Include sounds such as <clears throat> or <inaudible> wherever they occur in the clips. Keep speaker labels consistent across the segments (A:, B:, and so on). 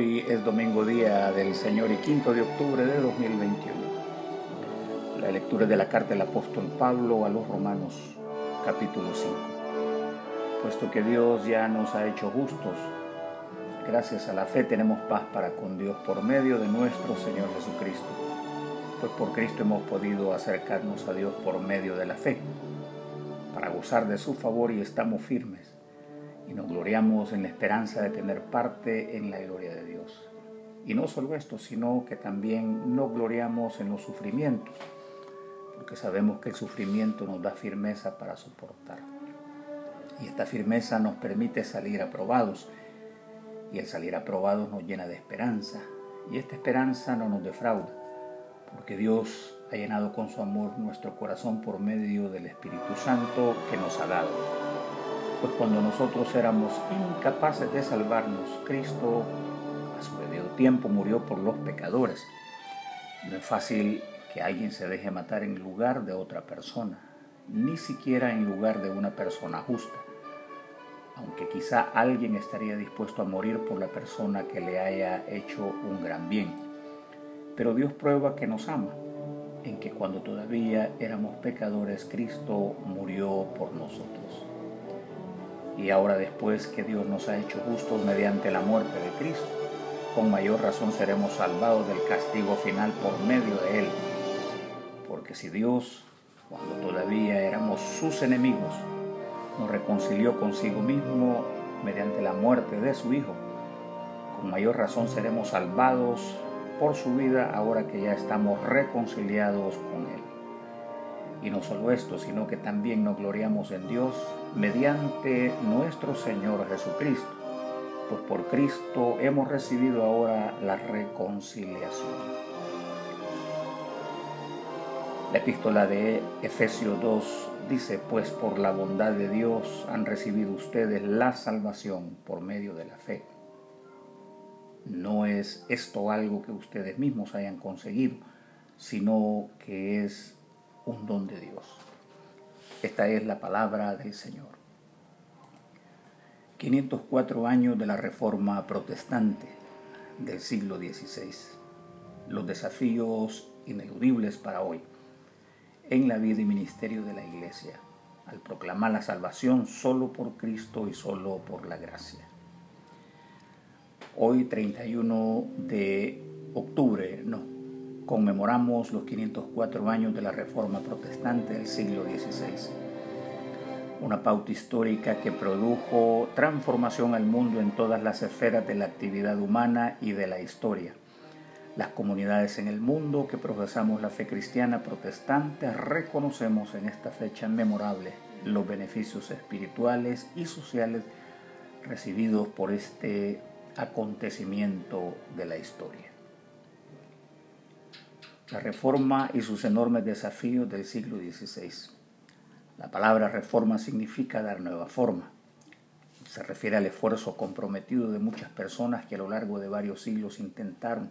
A: Hoy es domingo día del Señor y quinto de octubre de 2021. La lectura de la carta del apóstol Pablo a los Romanos, capítulo 5. Puesto que Dios ya nos ha hecho justos, gracias a la fe tenemos paz para con Dios por medio de nuestro Señor Jesucristo. Pues por Cristo hemos podido acercarnos a Dios por medio de la fe, para gozar de su favor y estamos firmes y nos gloriamos en la esperanza de tener parte en la gloria de Dios. Y no solo esto, sino que también nos gloriamos en los sufrimientos, porque sabemos que el sufrimiento nos da firmeza para soportar. Y esta firmeza nos permite salir aprobados, y el salir aprobados nos llena de esperanza, y esta esperanza no nos defrauda, porque Dios ha llenado con su amor nuestro corazón por medio del Espíritu Santo que nos ha dado pues cuando nosotros éramos incapaces de salvarnos, Cristo a su debido tiempo murió por los pecadores. No es fácil que alguien se deje matar en lugar de otra persona, ni siquiera en lugar de una persona justa, aunque quizá alguien estaría dispuesto a morir por la persona que le haya hecho un gran bien. Pero Dios prueba que nos ama, en que cuando todavía éramos pecadores, Cristo murió por nosotros y ahora después que Dios nos ha hecho justos mediante la muerte de Cristo, con mayor razón seremos salvados del castigo final por medio de Él. Porque si Dios, cuando todavía éramos sus enemigos, nos reconcilió consigo mismo mediante la muerte de su Hijo, con mayor razón seremos salvados por su vida ahora que ya estamos reconciliados con Él. Y no solo esto, sino que también nos gloriamos en Dios mediante nuestro Señor Jesucristo, pues por Cristo hemos recibido ahora la reconciliación. La epístola de Efesios 2 dice, pues por la bondad de Dios han recibido ustedes la salvación por medio de la fe. No es esto algo que ustedes mismos hayan conseguido, sino que es un don de Dios. Esta es la palabra del Señor. 504 años de la Reforma Protestante del siglo XVI. Los desafíos ineludibles para hoy en la vida y ministerio de la Iglesia, al proclamar la salvación solo por Cristo y solo por la gracia. Hoy 31 de octubre, no, conmemoramos los 504 años de la Reforma Protestante del siglo XVI. Una pauta histórica que produjo transformación al mundo en todas las esferas de la actividad humana y de la historia. Las comunidades en el mundo que profesamos la fe cristiana protestante reconocemos en esta fecha memorable los beneficios espirituales y sociales recibidos por este acontecimiento de la historia la reforma y sus enormes desafíos del siglo XVI. La palabra reforma significa dar nueva forma. Se refiere al esfuerzo comprometido de muchas personas que a lo largo de varios siglos intentaron,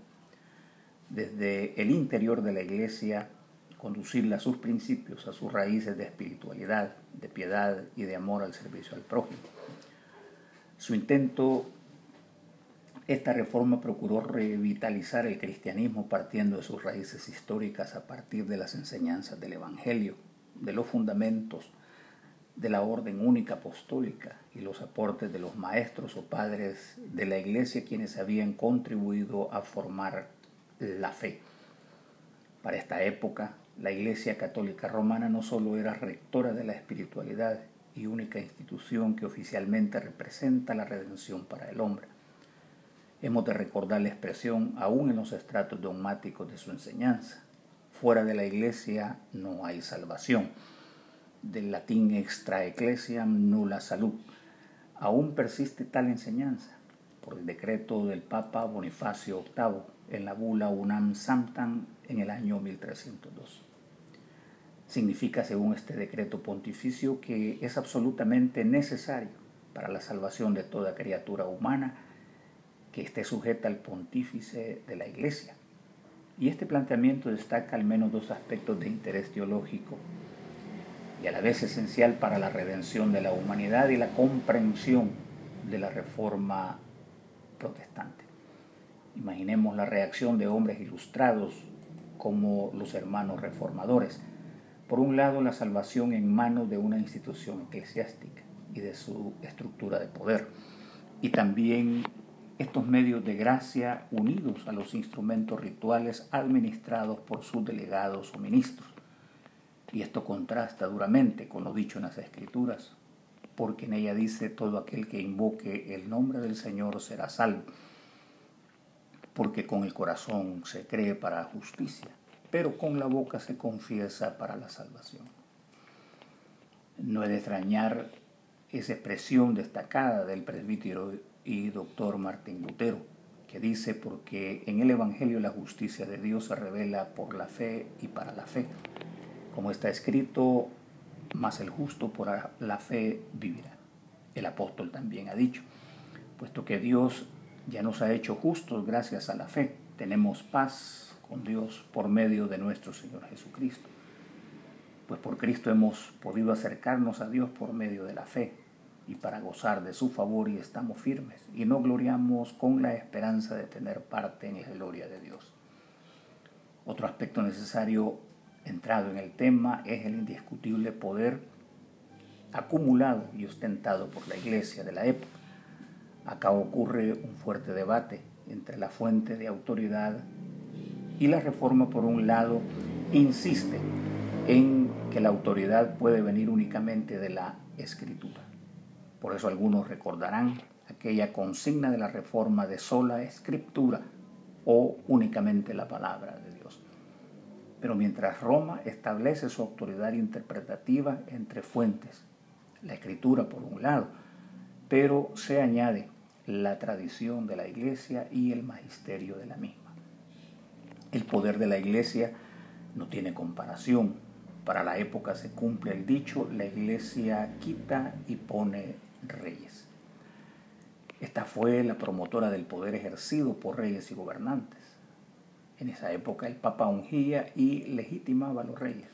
A: desde el interior de la Iglesia, conducirla a sus principios, a sus raíces de espiritualidad, de piedad y de amor al servicio al prójimo. Su intento esta reforma procuró revitalizar el cristianismo partiendo de sus raíces históricas a partir de las enseñanzas del Evangelio, de los fundamentos de la orden única apostólica y los aportes de los maestros o padres de la iglesia quienes habían contribuido a formar la fe. Para esta época, la Iglesia Católica Romana no solo era rectora de la espiritualidad y única institución que oficialmente representa la redención para el hombre, Hemos de recordar la expresión aún en los estratos dogmáticos de su enseñanza. Fuera de la iglesia no hay salvación. Del latín extra ecclesiam nulla salud. Aún persiste tal enseñanza por el decreto del Papa Bonifacio VIII en la bula Unam Sanctam en el año 1302. Significa, según este decreto pontificio, que es absolutamente necesario para la salvación de toda criatura humana que esté sujeta al pontífice de la Iglesia. Y este planteamiento destaca al menos dos aspectos de interés teológico y a la vez esencial para la redención de la humanidad y la comprensión de la reforma protestante. Imaginemos la reacción de hombres ilustrados como los hermanos reformadores. Por un lado, la salvación en manos de una institución eclesiástica y de su estructura de poder. Y también estos medios de gracia unidos a los instrumentos rituales administrados por sus delegados o ministros. Y esto contrasta duramente con lo dicho en las Escrituras, porque en ella dice, todo aquel que invoque el nombre del Señor será salvo, porque con el corazón se cree para justicia, pero con la boca se confiesa para la salvación. No es de extrañar esa expresión destacada del presbítero y doctor Martín Lutero, que dice, porque en el Evangelio la justicia de Dios se revela por la fe y para la fe. Como está escrito, más el justo por la fe vivirá. El apóstol también ha dicho, puesto que Dios ya nos ha hecho justos gracias a la fe, tenemos paz con Dios por medio de nuestro Señor Jesucristo. Pues por Cristo hemos podido acercarnos a Dios por medio de la fe y para gozar de su favor y estamos firmes y no gloriamos con la esperanza de tener parte en la gloria de Dios. Otro aspecto necesario entrado en el tema es el indiscutible poder acumulado y ostentado por la iglesia de la época. Acá ocurre un fuerte debate entre la fuente de autoridad y la reforma por un lado insiste en que la autoridad puede venir únicamente de la escritura. Por eso algunos recordarán aquella consigna de la reforma de sola escritura o únicamente la palabra de Dios. Pero mientras Roma establece su autoridad interpretativa entre fuentes, la escritura por un lado, pero se añade la tradición de la iglesia y el magisterio de la misma. El poder de la iglesia no tiene comparación. Para la época se cumple el dicho, la iglesia quita y pone reyes. Esta fue la promotora del poder ejercido por reyes y gobernantes. En esa época el Papa ungía y legitimaba a los reyes.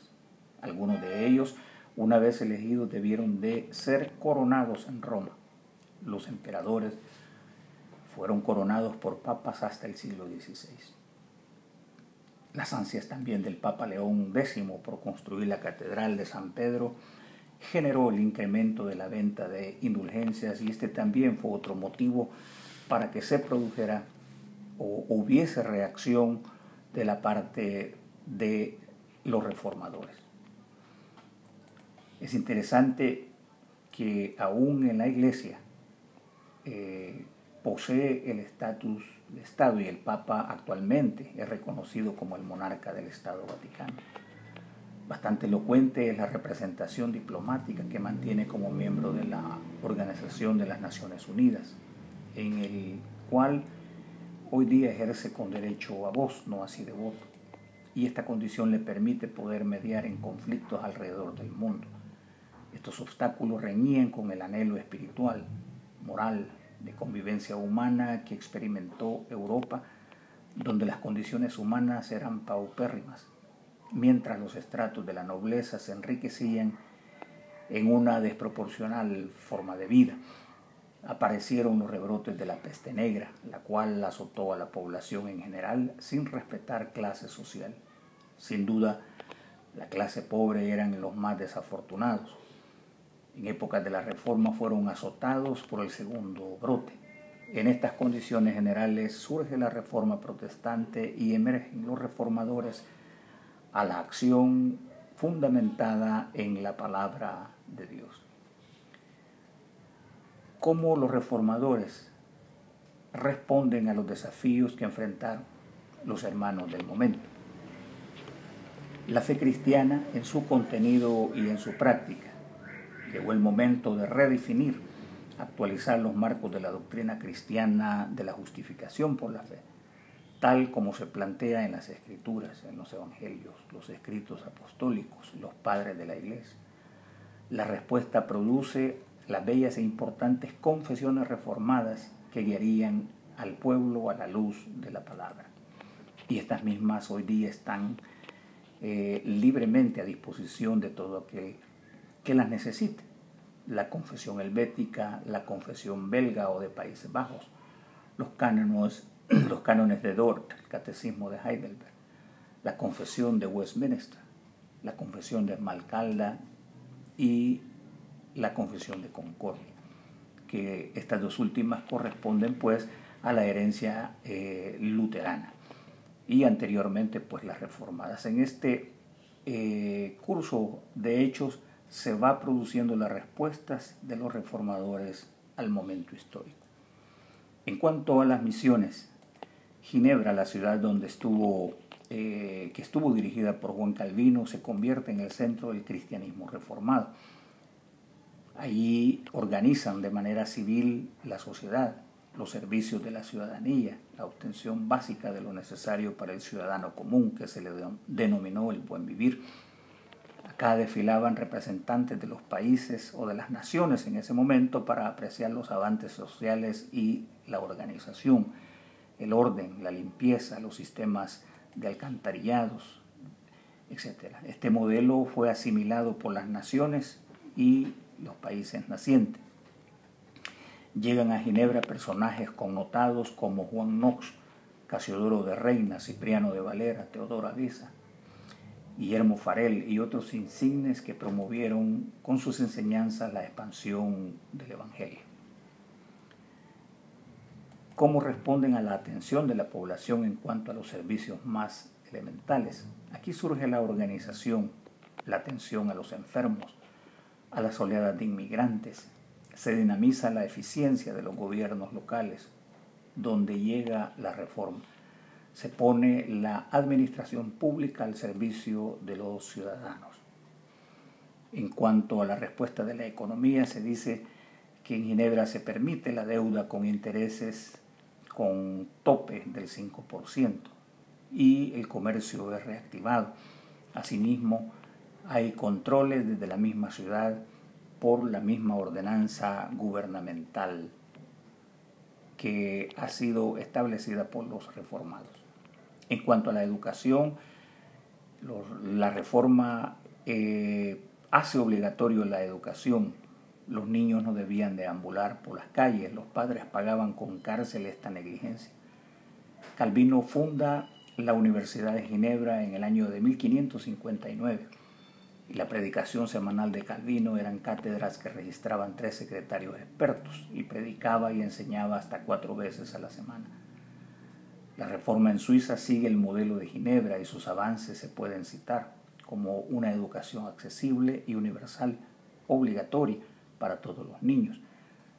A: Algunos de ellos, una vez elegidos, debieron de ser coronados en Roma. Los emperadores fueron coronados por papas hasta el siglo XVI. Las ansias también del Papa León X por construir la Catedral de San Pedro generó el incremento de la venta de indulgencias y este también fue otro motivo para que se produjera o hubiese reacción de la parte de los reformadores. Es interesante que aún en la iglesia eh, posee el estatus de Estado y el Papa actualmente es reconocido como el monarca del Estado Vaticano. Bastante elocuente es la representación diplomática que mantiene como miembro de la Organización de las Naciones Unidas, en el cual hoy día ejerce con derecho a voz, no así de voto. Y esta condición le permite poder mediar en conflictos alrededor del mundo. Estos obstáculos reñían con el anhelo espiritual, moral, de convivencia humana que experimentó Europa, donde las condiciones humanas eran paupérrimas mientras los estratos de la nobleza se enriquecían en una desproporcional forma de vida. Aparecieron los rebrotes de la peste negra, la cual azotó a la población en general sin respetar clase social. Sin duda, la clase pobre eran los más desafortunados. En épocas de la Reforma fueron azotados por el segundo brote. En estas condiciones generales surge la Reforma protestante y emergen los reformadores a la acción fundamentada en la palabra de Dios. ¿Cómo los reformadores responden a los desafíos que enfrentaron los hermanos del momento? La fe cristiana en su contenido y en su práctica. Llegó el momento de redefinir, actualizar los marcos de la doctrina cristiana de la justificación por la fe tal como se plantea en las escrituras, en los evangelios, los escritos apostólicos, los padres de la iglesia. La respuesta produce las bellas e importantes confesiones reformadas que guiarían al pueblo a la luz de la palabra. Y estas mismas hoy día están eh, libremente a disposición de todo aquel que las necesite. La confesión helvética, la confesión belga o de Países Bajos, los cánones <clears throat> los cánones de Dort, el catecismo de Heidelberg, la confesión de Westminster, la confesión de Malcalda y la confesión de Concordia, que estas dos últimas corresponden pues a la herencia eh, luterana y anteriormente pues las reformadas. En este eh, curso de hechos se va produciendo las respuestas de los reformadores al momento histórico. En cuanto a las misiones, Ginebra, la ciudad donde estuvo, eh, que estuvo dirigida por Juan Calvino, se convierte en el centro del cristianismo reformado. Allí organizan de manera civil la sociedad, los servicios de la ciudadanía, la obtención básica de lo necesario para el ciudadano común, que se le denominó el buen vivir. Acá desfilaban representantes de los países o de las naciones en ese momento para apreciar los avances sociales y la organización, el orden, la limpieza, los sistemas de alcantarillados, etc. Este modelo fue asimilado por las naciones y los países nacientes. Llegan a Ginebra personajes connotados como Juan Knox, Casiodoro de Reina, Cipriano de Valera, Teodoro Avisa, Guillermo Farel y otros insignes que promovieron con sus enseñanzas la expansión del Evangelio. ¿Cómo responden a la atención de la población en cuanto a los servicios más elementales? Aquí surge la organización, la atención a los enfermos, a las oleadas de inmigrantes, se dinamiza la eficiencia de los gobiernos locales, donde llega la reforma. Se pone la administración pública al servicio de los ciudadanos. En cuanto a la respuesta de la economía, se dice que en Ginebra se permite la deuda con intereses con tope del 5% y el comercio es reactivado. Asimismo, hay controles desde la misma ciudad por la misma ordenanza gubernamental que ha sido establecida por los reformados. En cuanto a la educación, la reforma eh, hace obligatorio la educación. Los niños no debían deambular por las calles, los padres pagaban con cárcel esta negligencia. Calvino funda la Universidad de Ginebra en el año de 1559 y la predicación semanal de Calvino eran cátedras que registraban tres secretarios expertos y predicaba y enseñaba hasta cuatro veces a la semana. La reforma en Suiza sigue el modelo de Ginebra y sus avances se pueden citar como una educación accesible y universal, obligatoria para todos los niños.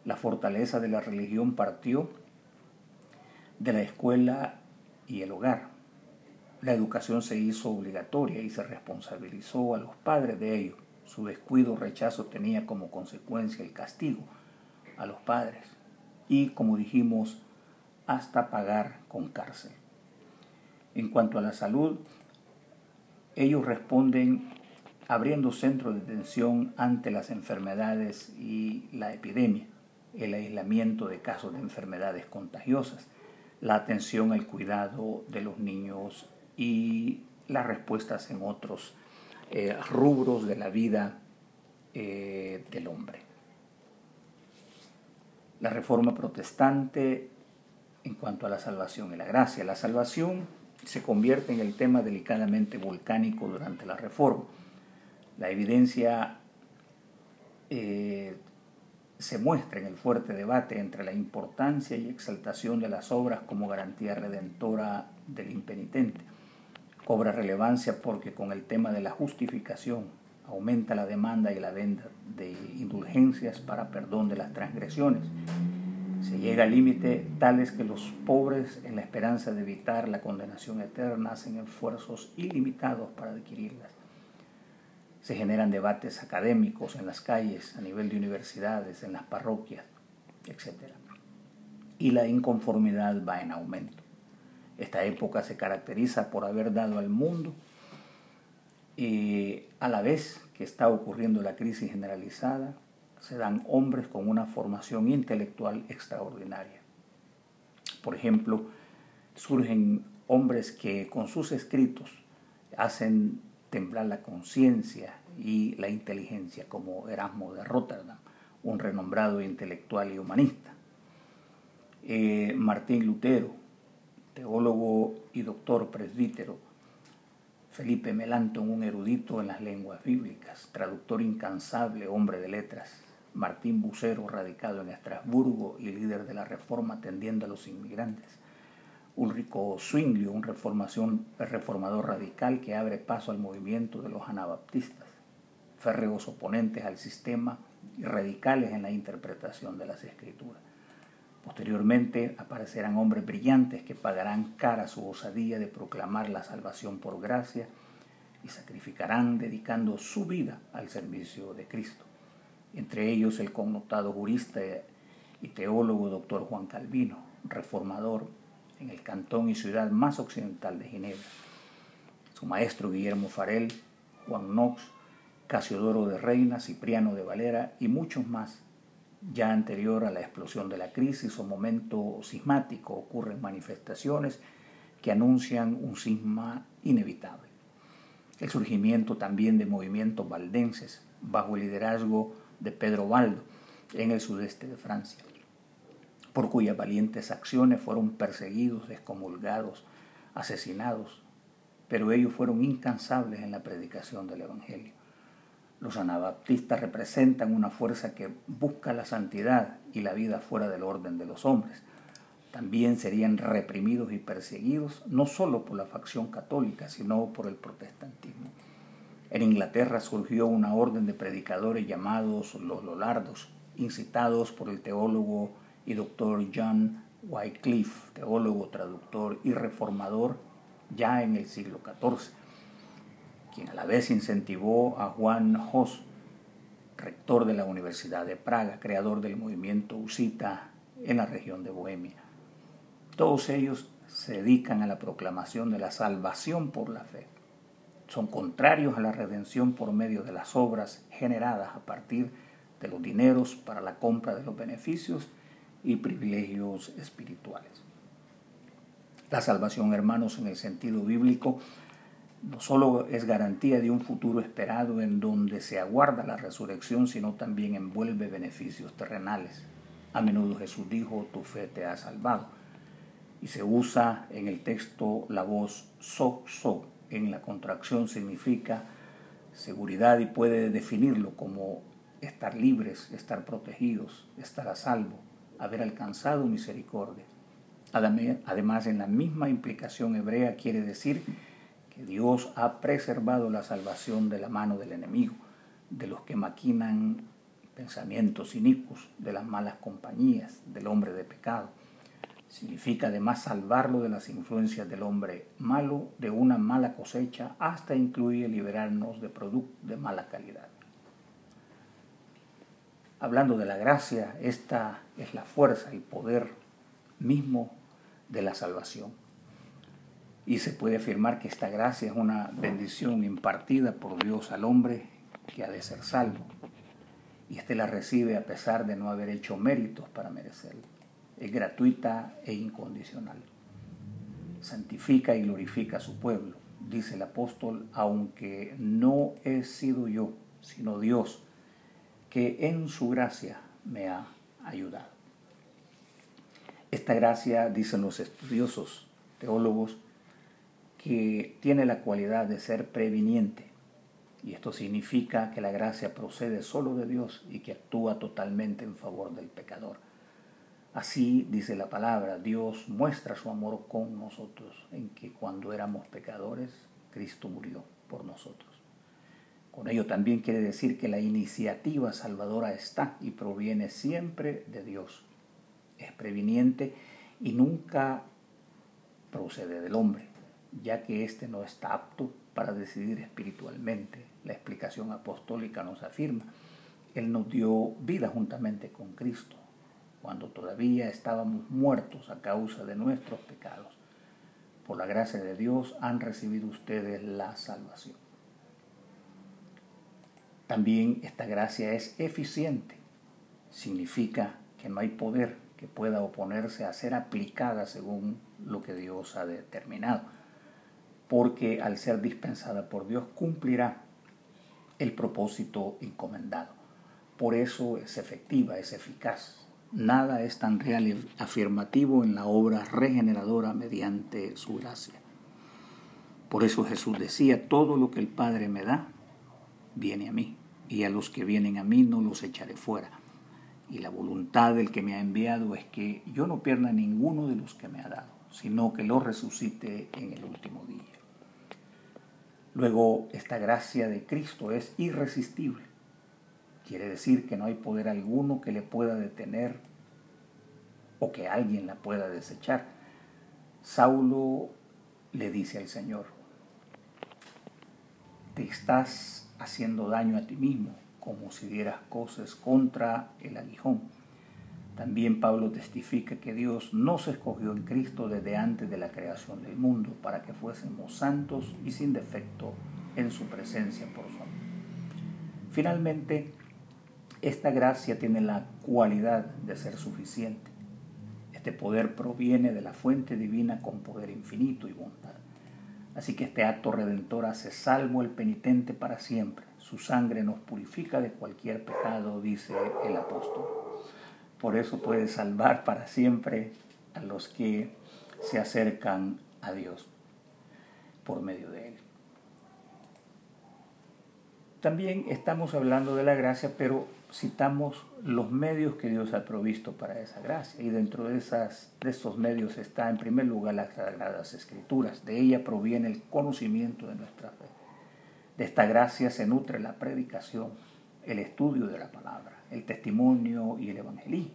A: La fortaleza de la religión partió de la escuela y el hogar, la educación se hizo obligatoria y se responsabilizó a los padres de ello. Su descuido o rechazo tenía como consecuencia el castigo a los padres y, como dijimos, hasta pagar con cárcel. En cuanto a la salud, ellos responden abriendo centros de atención ante las enfermedades y la epidemia, el aislamiento de casos de enfermedades contagiosas, la atención al cuidado de los niños y las respuestas en otros eh, rubros de la vida eh, del hombre. La reforma protestante en cuanto a la salvación y la gracia. La salvación se convierte en el tema delicadamente volcánico durante la reforma. La evidencia eh, se muestra en el fuerte debate entre la importancia y exaltación de las obras como garantía redentora del impenitente cobra relevancia porque con el tema de la justificación aumenta la demanda y la venta de indulgencias para perdón de las transgresiones. Se llega a límites tales que los pobres, en la esperanza de evitar la condenación eterna, hacen esfuerzos ilimitados para adquirirlas. Se generan debates académicos en las calles, a nivel de universidades, en las parroquias, etc. Y la inconformidad va en aumento. Esta época se caracteriza por haber dado al mundo, y a la vez que está ocurriendo la crisis generalizada, se dan hombres con una formación intelectual extraordinaria. Por ejemplo, surgen hombres que con sus escritos hacen temblar la conciencia y la inteligencia, como Erasmo de Rotterdam, un renombrado intelectual y humanista. Eh, Martín Lutero, teólogo y doctor presbítero, Felipe Melanton, un erudito en las lenguas bíblicas, traductor incansable, hombre de letras, Martín Bucero, radicado en Estrasburgo y líder de la reforma tendiendo a los inmigrantes, Ulrico Zwinglio, un reformador radical que abre paso al movimiento de los anabaptistas, férreos oponentes al sistema y radicales en la interpretación de las escrituras. Posteriormente aparecerán hombres brillantes que pagarán cara su osadía de proclamar la salvación por gracia y sacrificarán dedicando su vida al servicio de Cristo entre ellos el connotado jurista y teólogo doctor Juan Calvino, reformador en el cantón y ciudad más occidental de Ginebra. Su maestro Guillermo Farel, Juan Knox, Casiodoro de Reina, Cipriano de Valera y muchos más. Ya anterior a la explosión de la crisis o momento sismático ocurren manifestaciones que anuncian un sisma inevitable. El surgimiento también de movimientos valdenses bajo el liderazgo de Pedro Baldo en el sudeste de Francia, por cuyas valientes acciones fueron perseguidos, excomulgados, asesinados, pero ellos fueron incansables en la predicación del Evangelio. Los anabaptistas representan una fuerza que busca la santidad y la vida fuera del orden de los hombres. También serían reprimidos y perseguidos no solo por la facción católica, sino por el protestantismo. En Inglaterra surgió una orden de predicadores llamados los Lolardos, incitados por el teólogo y doctor John Wycliffe, teólogo, traductor y reformador ya en el siglo XIV, quien a la vez incentivó a Juan Hus, rector de la Universidad de Praga, creador del movimiento usita en la región de Bohemia. Todos ellos se dedican a la proclamación de la salvación por la fe son contrarios a la redención por medio de las obras generadas a partir de los dineros para la compra de los beneficios y privilegios espirituales. La salvación, hermanos, en el sentido bíblico, no solo es garantía de un futuro esperado en donde se aguarda la resurrección, sino también envuelve beneficios terrenales. A menudo Jesús dijo, tu fe te ha salvado. Y se usa en el texto la voz so, so, en la contracción significa seguridad y puede definirlo como estar libres, estar protegidos, estar a salvo, haber alcanzado misericordia. Además, en la misma implicación hebrea quiere decir que Dios ha preservado la salvación de la mano del enemigo, de los que maquinan pensamientos inicuos, de las malas compañías, del hombre de pecado. Significa además salvarlo de las influencias del hombre malo, de una mala cosecha, hasta incluir liberarnos de productos de mala calidad. Hablando de la gracia, esta es la fuerza, el poder mismo de la salvación. Y se puede afirmar que esta gracia es una bendición impartida por Dios al hombre que ha de ser salvo. Y éste la recibe a pesar de no haber hecho méritos para merecerlo es gratuita e incondicional. Santifica y glorifica a su pueblo, dice el apóstol, aunque no he sido yo, sino Dios, que en su gracia me ha ayudado. Esta gracia, dicen los estudiosos teólogos, que tiene la cualidad de ser previniente. Y esto significa que la gracia procede solo de Dios y que actúa totalmente en favor del pecador. Así dice la palabra, Dios muestra su amor con nosotros, en que cuando éramos pecadores, Cristo murió por nosotros. Con ello también quiere decir que la iniciativa salvadora está y proviene siempre de Dios. Es previniente y nunca procede del hombre, ya que éste no está apto para decidir espiritualmente. La explicación apostólica nos afirma, Él nos dio vida juntamente con Cristo cuando todavía estábamos muertos a causa de nuestros pecados. Por la gracia de Dios han recibido ustedes la salvación. También esta gracia es eficiente. Significa que no hay poder que pueda oponerse a ser aplicada según lo que Dios ha determinado. Porque al ser dispensada por Dios cumplirá el propósito encomendado. Por eso es efectiva, es eficaz nada es tan real y afirmativo en la obra regeneradora mediante su gracia. Por eso Jesús decía, todo lo que el Padre me da, viene a mí, y a los que vienen a mí no los echaré fuera. Y la voluntad del que me ha enviado es que yo no pierda ninguno de los que me ha dado, sino que lo resucite en el último día. Luego, esta gracia de Cristo es irresistible. Quiere decir que no hay poder alguno que le pueda detener o que alguien la pueda desechar. Saulo le dice al Señor, te estás haciendo daño a ti mismo, como si dieras cosas contra el aguijón. También Pablo testifica que Dios nos escogió en Cristo desde antes de la creación del mundo para que fuésemos santos y sin defecto en su presencia por su amor. Finalmente, esta gracia tiene la cualidad de ser suficiente. Este poder proviene de la fuente divina con poder infinito y bondad. Así que este acto redentor hace salvo al penitente para siempre. Su sangre nos purifica de cualquier pecado, dice el apóstol. Por eso puede salvar para siempre a los que se acercan a Dios por medio de Él. También estamos hablando de la gracia, pero citamos los medios que Dios ha provisto para esa gracia. Y dentro de, esas, de esos medios está en primer lugar las Sagradas Escrituras. De ella proviene el conocimiento de nuestra fe. De esta gracia se nutre la predicación, el estudio de la palabra, el testimonio y el evangelismo.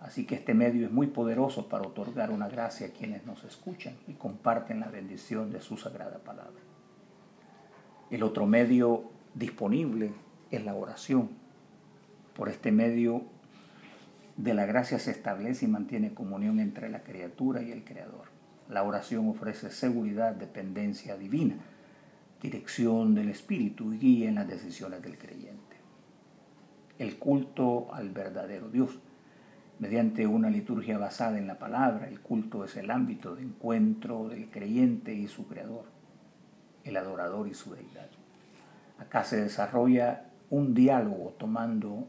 A: Así que este medio es muy poderoso para otorgar una gracia a quienes nos escuchan y comparten la bendición de su sagrada palabra. El otro medio disponible es la oración, por este medio de la gracia se establece y mantiene comunión entre la criatura y el Creador. La oración ofrece seguridad, dependencia divina, dirección del Espíritu y guía en las decisiones del creyente. El culto al verdadero Dios. Mediante una liturgia basada en la palabra, el culto es el ámbito de encuentro del creyente y su creador, el adorador y su deidad. Acá se desarrolla un diálogo tomando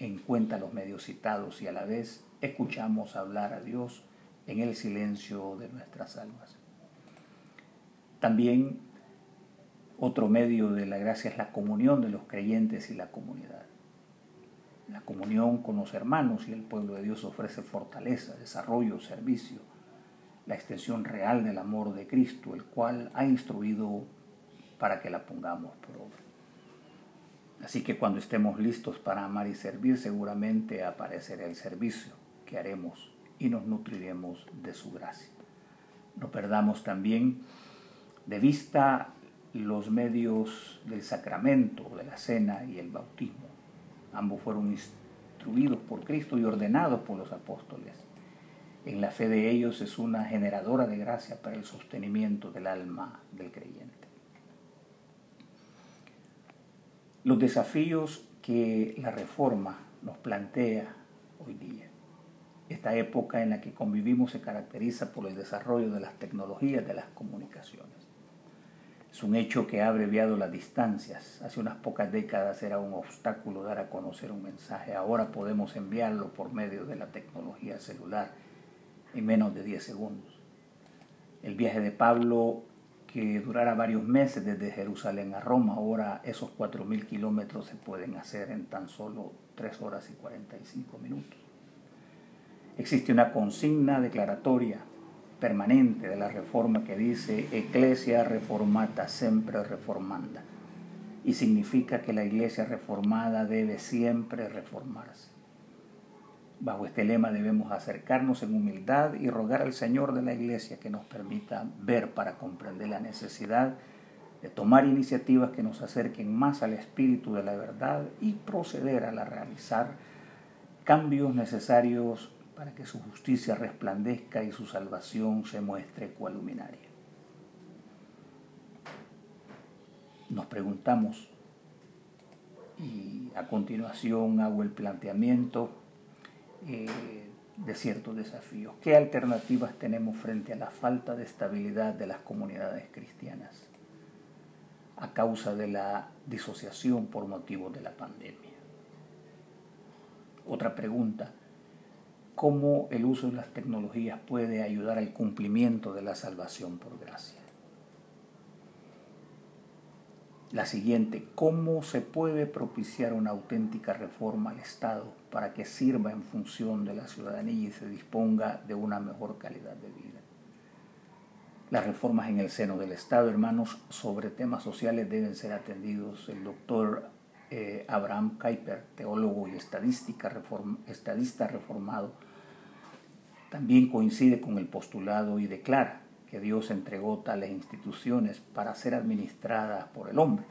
A: en cuenta los medios citados y a la vez escuchamos hablar a Dios en el silencio de nuestras almas. También otro medio de la gracia es la comunión de los creyentes y la comunidad. La comunión con los hermanos y el pueblo de Dios ofrece fortaleza, desarrollo, servicio, la extensión real del amor de Cristo, el cual ha instruido para que la pongamos por obra. Así que cuando estemos listos para amar y servir, seguramente aparecerá el servicio que haremos y nos nutriremos de su gracia. No perdamos también de vista los medios del sacramento, de la cena y el bautismo. Ambos fueron instruidos por Cristo y ordenados por los apóstoles. En la fe de ellos es una generadora de gracia para el sostenimiento del alma del creyente. Los desafíos que la reforma nos plantea hoy día. Esta época en la que convivimos se caracteriza por el desarrollo de las tecnologías de las comunicaciones. Es un hecho que ha abreviado las distancias. Hace unas pocas décadas era un obstáculo dar a conocer un mensaje. Ahora podemos enviarlo por medio de la tecnología celular en menos de 10 segundos. El viaje de Pablo que durara varios meses desde Jerusalén a Roma. Ahora esos 4.000 kilómetros se pueden hacer en tan solo 3 horas y 45 minutos. Existe una consigna declaratoria permanente de la reforma que dice Ecclesia reformata sempre reformanda y significa que la iglesia reformada debe siempre reformarse. Bajo este lema debemos acercarnos en humildad y rogar al Señor de la Iglesia que nos permita ver para comprender la necesidad de tomar iniciativas que nos acerquen más al espíritu de la verdad y proceder a la realizar cambios necesarios para que su justicia resplandezca y su salvación se muestre cual luminaria. Nos preguntamos, y a continuación hago el planteamiento, eh, de ciertos desafíos. ¿Qué alternativas tenemos frente a la falta de estabilidad de las comunidades cristianas a causa de la disociación por motivo de la pandemia? Otra pregunta, cómo el uso de las tecnologías puede ayudar al cumplimiento de la salvación por gracia. La siguiente, ¿cómo se puede propiciar una auténtica reforma al Estado para que sirva en función de la ciudadanía y se disponga de una mejor calidad de vida? Las reformas en el seno del Estado, hermanos, sobre temas sociales deben ser atendidos. El doctor eh, Abraham Kuyper, teólogo y estadística estadista reformado, también coincide con el postulado y declara que Dios entregó tales instituciones para ser administradas por el hombre.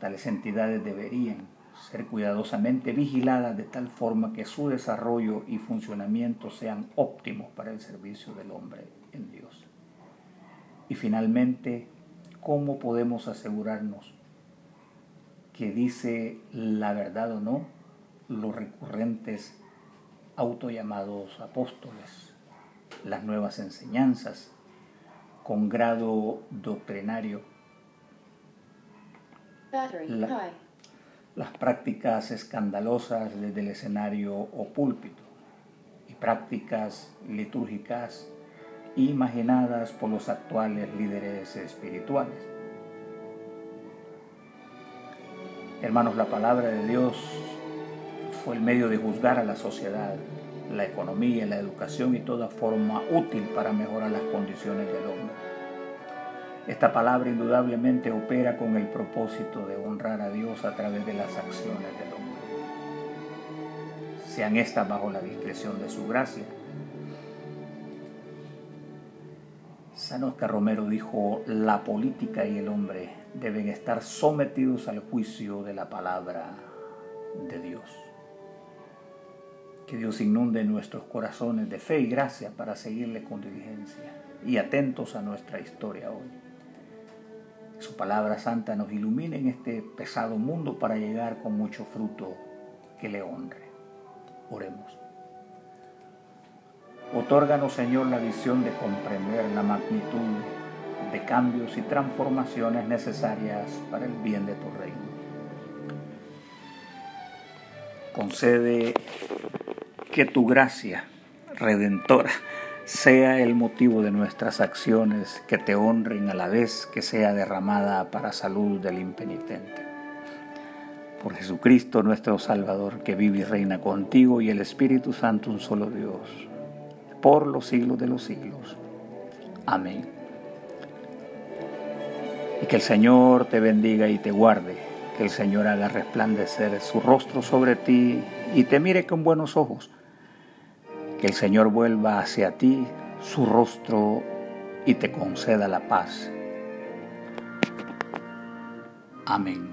A: Tales entidades deberían ser cuidadosamente vigiladas de tal forma que su desarrollo y funcionamiento sean óptimos para el servicio del hombre en Dios. Y finalmente, ¿cómo podemos asegurarnos que dice la verdad o no los recurrentes autollamados apóstoles? las nuevas enseñanzas con grado doctrinario, las prácticas escandalosas desde el escenario o púlpito y prácticas litúrgicas imaginadas por los actuales líderes espirituales. Hermanos, la palabra de Dios fue el medio de juzgar a la sociedad la economía, la educación y toda forma útil para mejorar las condiciones del hombre. Esta palabra indudablemente opera con el propósito de honrar a Dios a través de las acciones del hombre. Sean estas bajo la discreción de su gracia. San Oscar Romero dijo, la política y el hombre deben estar sometidos al juicio de la palabra de Dios. Que Dios inunde nuestros corazones de fe y gracia para seguirle con diligencia y atentos a nuestra historia hoy. Su palabra santa nos ilumine en este pesado mundo para llegar con mucho fruto que le honre. Oremos. Otórganos, Señor, la visión de comprender la magnitud de cambios y transformaciones necesarias para el bien de tu reino. Concede que tu gracia redentora sea el motivo de nuestras acciones que te honren a la vez que sea derramada para salud del impenitente. Por Jesucristo nuestro Salvador, que vive y reina contigo y el Espíritu Santo, un solo Dios, por los siglos de los siglos. Amén. Y que el Señor te bendiga y te guarde, que el Señor haga resplandecer su rostro sobre ti y te mire con buenos ojos que el Señor vuelva hacia ti su rostro y te conceda la paz. Amén.